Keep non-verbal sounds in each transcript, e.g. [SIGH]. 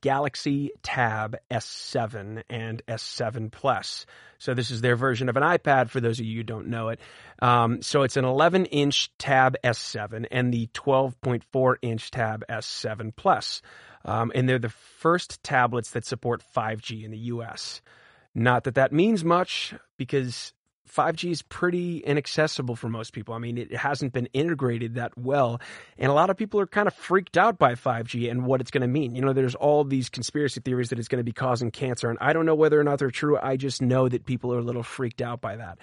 Galaxy Tab S7 and S7 Plus. So this is their version of an iPad for those of you who don't know it. Um, so it's an 11 inch Tab S7 and the 12.4 inch Tab S7 Plus. Um, and they're the first tablets that support 5G in the US. Not that that means much because 5G is pretty inaccessible for most people. I mean, it hasn't been integrated that well. And a lot of people are kind of freaked out by 5G and what it's going to mean. You know, there's all these conspiracy theories that it's going to be causing cancer. And I don't know whether or not they're true. I just know that people are a little freaked out by that.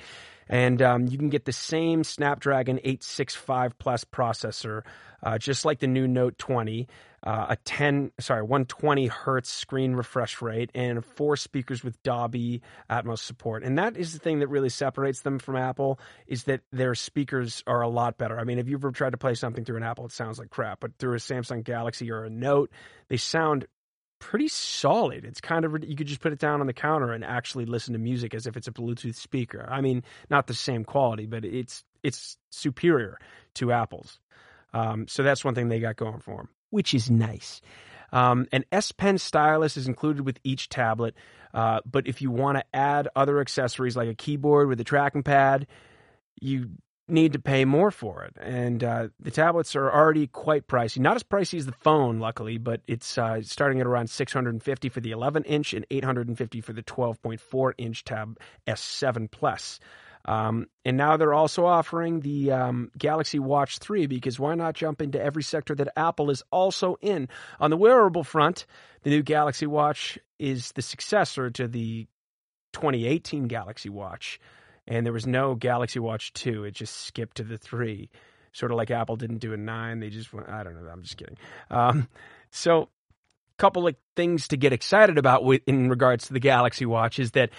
And um, you can get the same Snapdragon 865 Plus processor, uh, just like the new Note 20 uh, a 10 sorry 120 hertz screen refresh rate and four speakers with Dolby Atmos support. And that is the thing that really separates them from Apple is that their speakers are a lot better. I mean if you've ever tried to play something through an Apple it sounds like crap but through a Samsung Galaxy or a Note they sound pretty solid. It's kind of you could just put it down on the counter and actually listen to music as if it's a Bluetooth speaker. I mean not the same quality but it's it's superior to Apple's. Um, so that's one thing they got going for them which is nice. Um, an S Pen stylus is included with each tablet, uh, but if you want to add other accessories like a keyboard with a tracking pad, you need to pay more for it. And uh, the tablets are already quite pricey. Not as pricey as the phone, luckily, but it's uh, starting at around 650 for the 11 inch and 850 for the 12.4 inch Tab S7 Plus. Um, and now they're also offering the um, Galaxy Watch 3 because why not jump into every sector that Apple is also in? On the wearable front, the new Galaxy Watch is the successor to the 2018 Galaxy Watch. And there was no Galaxy Watch 2, it just skipped to the 3. Sort of like Apple didn't do a 9, they just went, I don't know, I'm just kidding. Um, so, a couple of things to get excited about in regards to the Galaxy Watch is that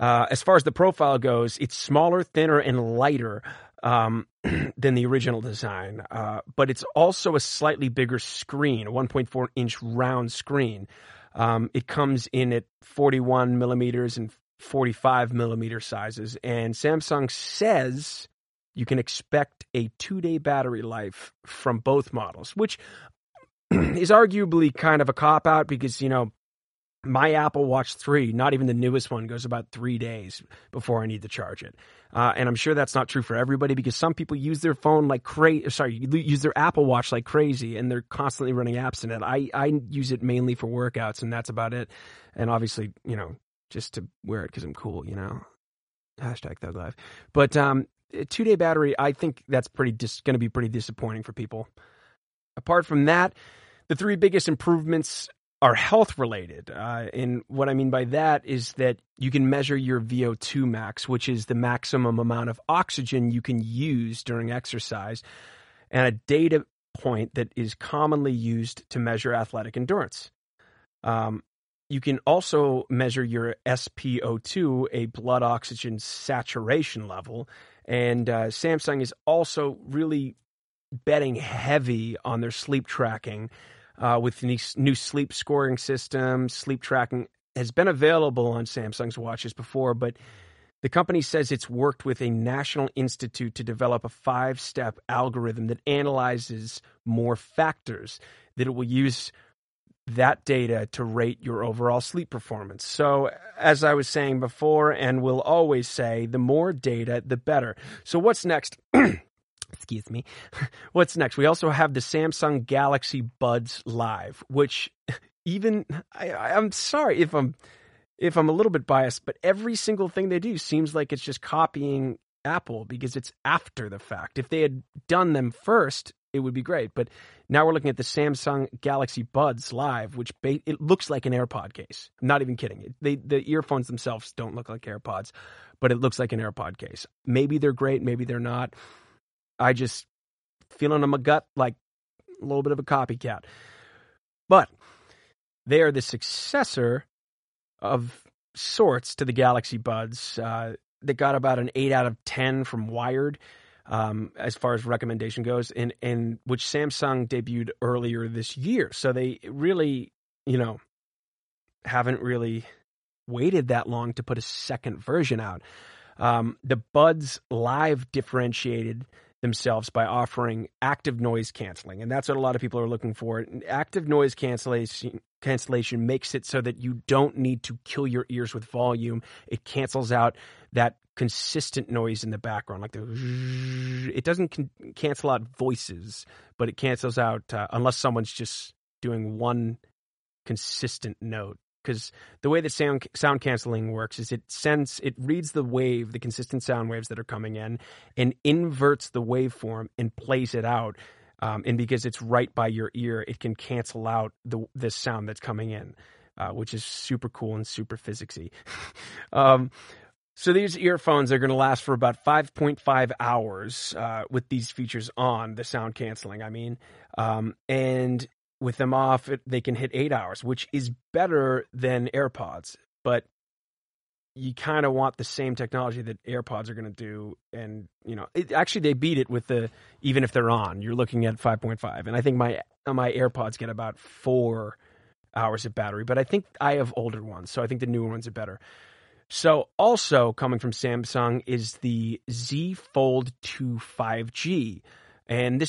uh, as far as the profile goes, it's smaller, thinner, and lighter um, [CLEARS THROAT] than the original design, uh, but it's also a slightly bigger screen, a 1.4 inch round screen. Um, it comes in at 41 millimeters and 45 millimeter sizes, and Samsung says you can expect a two day battery life from both models, which [CLEARS THROAT] is arguably kind of a cop out because, you know, my Apple Watch 3, not even the newest one, goes about three days before I need to charge it. Uh, and I'm sure that's not true for everybody because some people use their phone like crazy. Sorry, use their Apple Watch like crazy, and they're constantly running apps in it. I I use it mainly for workouts, and that's about it. And obviously, you know, just to wear it because I'm cool. You know, hashtag Thug Life. But um, two day battery, I think that's pretty dis- going to be pretty disappointing for people. Apart from that, the three biggest improvements are health related. Uh, and what I mean by that is that you can measure your VO2 max, which is the maximum amount of oxygen you can use during exercise, and a data point that is commonly used to measure athletic endurance. Um, you can also measure your SpO2, a blood oxygen saturation level. And uh, Samsung is also really betting heavy on their sleep tracking uh, with the new sleep scoring system. Sleep tracking has been available on Samsung's watches before, but the company says it's worked with a national institute to develop a five step algorithm that analyzes more factors that it will use that data to rate your overall sleep performance. So, as I was saying before, and will always say, the more data, the better. So, what's next? [CLEARS THROAT] excuse me. [LAUGHS] What's next? We also have the Samsung Galaxy Buds Live, which [LAUGHS] even I, I'm sorry if I'm if I'm a little bit biased, but every single thing they do seems like it's just copying Apple because it's after the fact. If they had done them first, it would be great. But now we're looking at the Samsung Galaxy Buds Live, which ba- it looks like an AirPod case. I'm not even kidding. They, the earphones themselves don't look like AirPods, but it looks like an AirPod case. Maybe they're great, maybe they're not. I just feeling in my gut like a little bit of a copycat. But they are the successor of sorts to the Galaxy Buds. Uh, they got about an eight out of ten from Wired. Um, as far as recommendation goes, and and which Samsung debuted earlier this year. So they really, you know, haven't really waited that long to put a second version out. Um, the Buds Live differentiated themselves by offering active noise canceling, and that's what a lot of people are looking for. Active noise cancellation cancellation makes it so that you don't need to kill your ears with volume. It cancels out that consistent noise in the background, like the. It doesn't can, cancel out voices, but it cancels out uh, unless someone's just doing one consistent note because the way that sound sound canceling works is it sends it reads the wave the consistent sound waves that are coming in and inverts the waveform and plays it out um, and because it's right by your ear it can cancel out the the sound that's coming in uh, which is super cool and super physicsy. [LAUGHS] Um, so these earphones are going to last for about 5.5 hours uh, with these features on the sound canceling i mean. Um, and with them off, it, they can hit eight hours, which is better than AirPods. But you kind of want the same technology that AirPods are going to do, and you know, it, actually they beat it with the even if they're on, you're looking at 5.5, and I think my my AirPods get about four hours of battery, but I think I have older ones, so I think the newer ones are better. So also coming from Samsung is the Z Fold 2 5G. And this is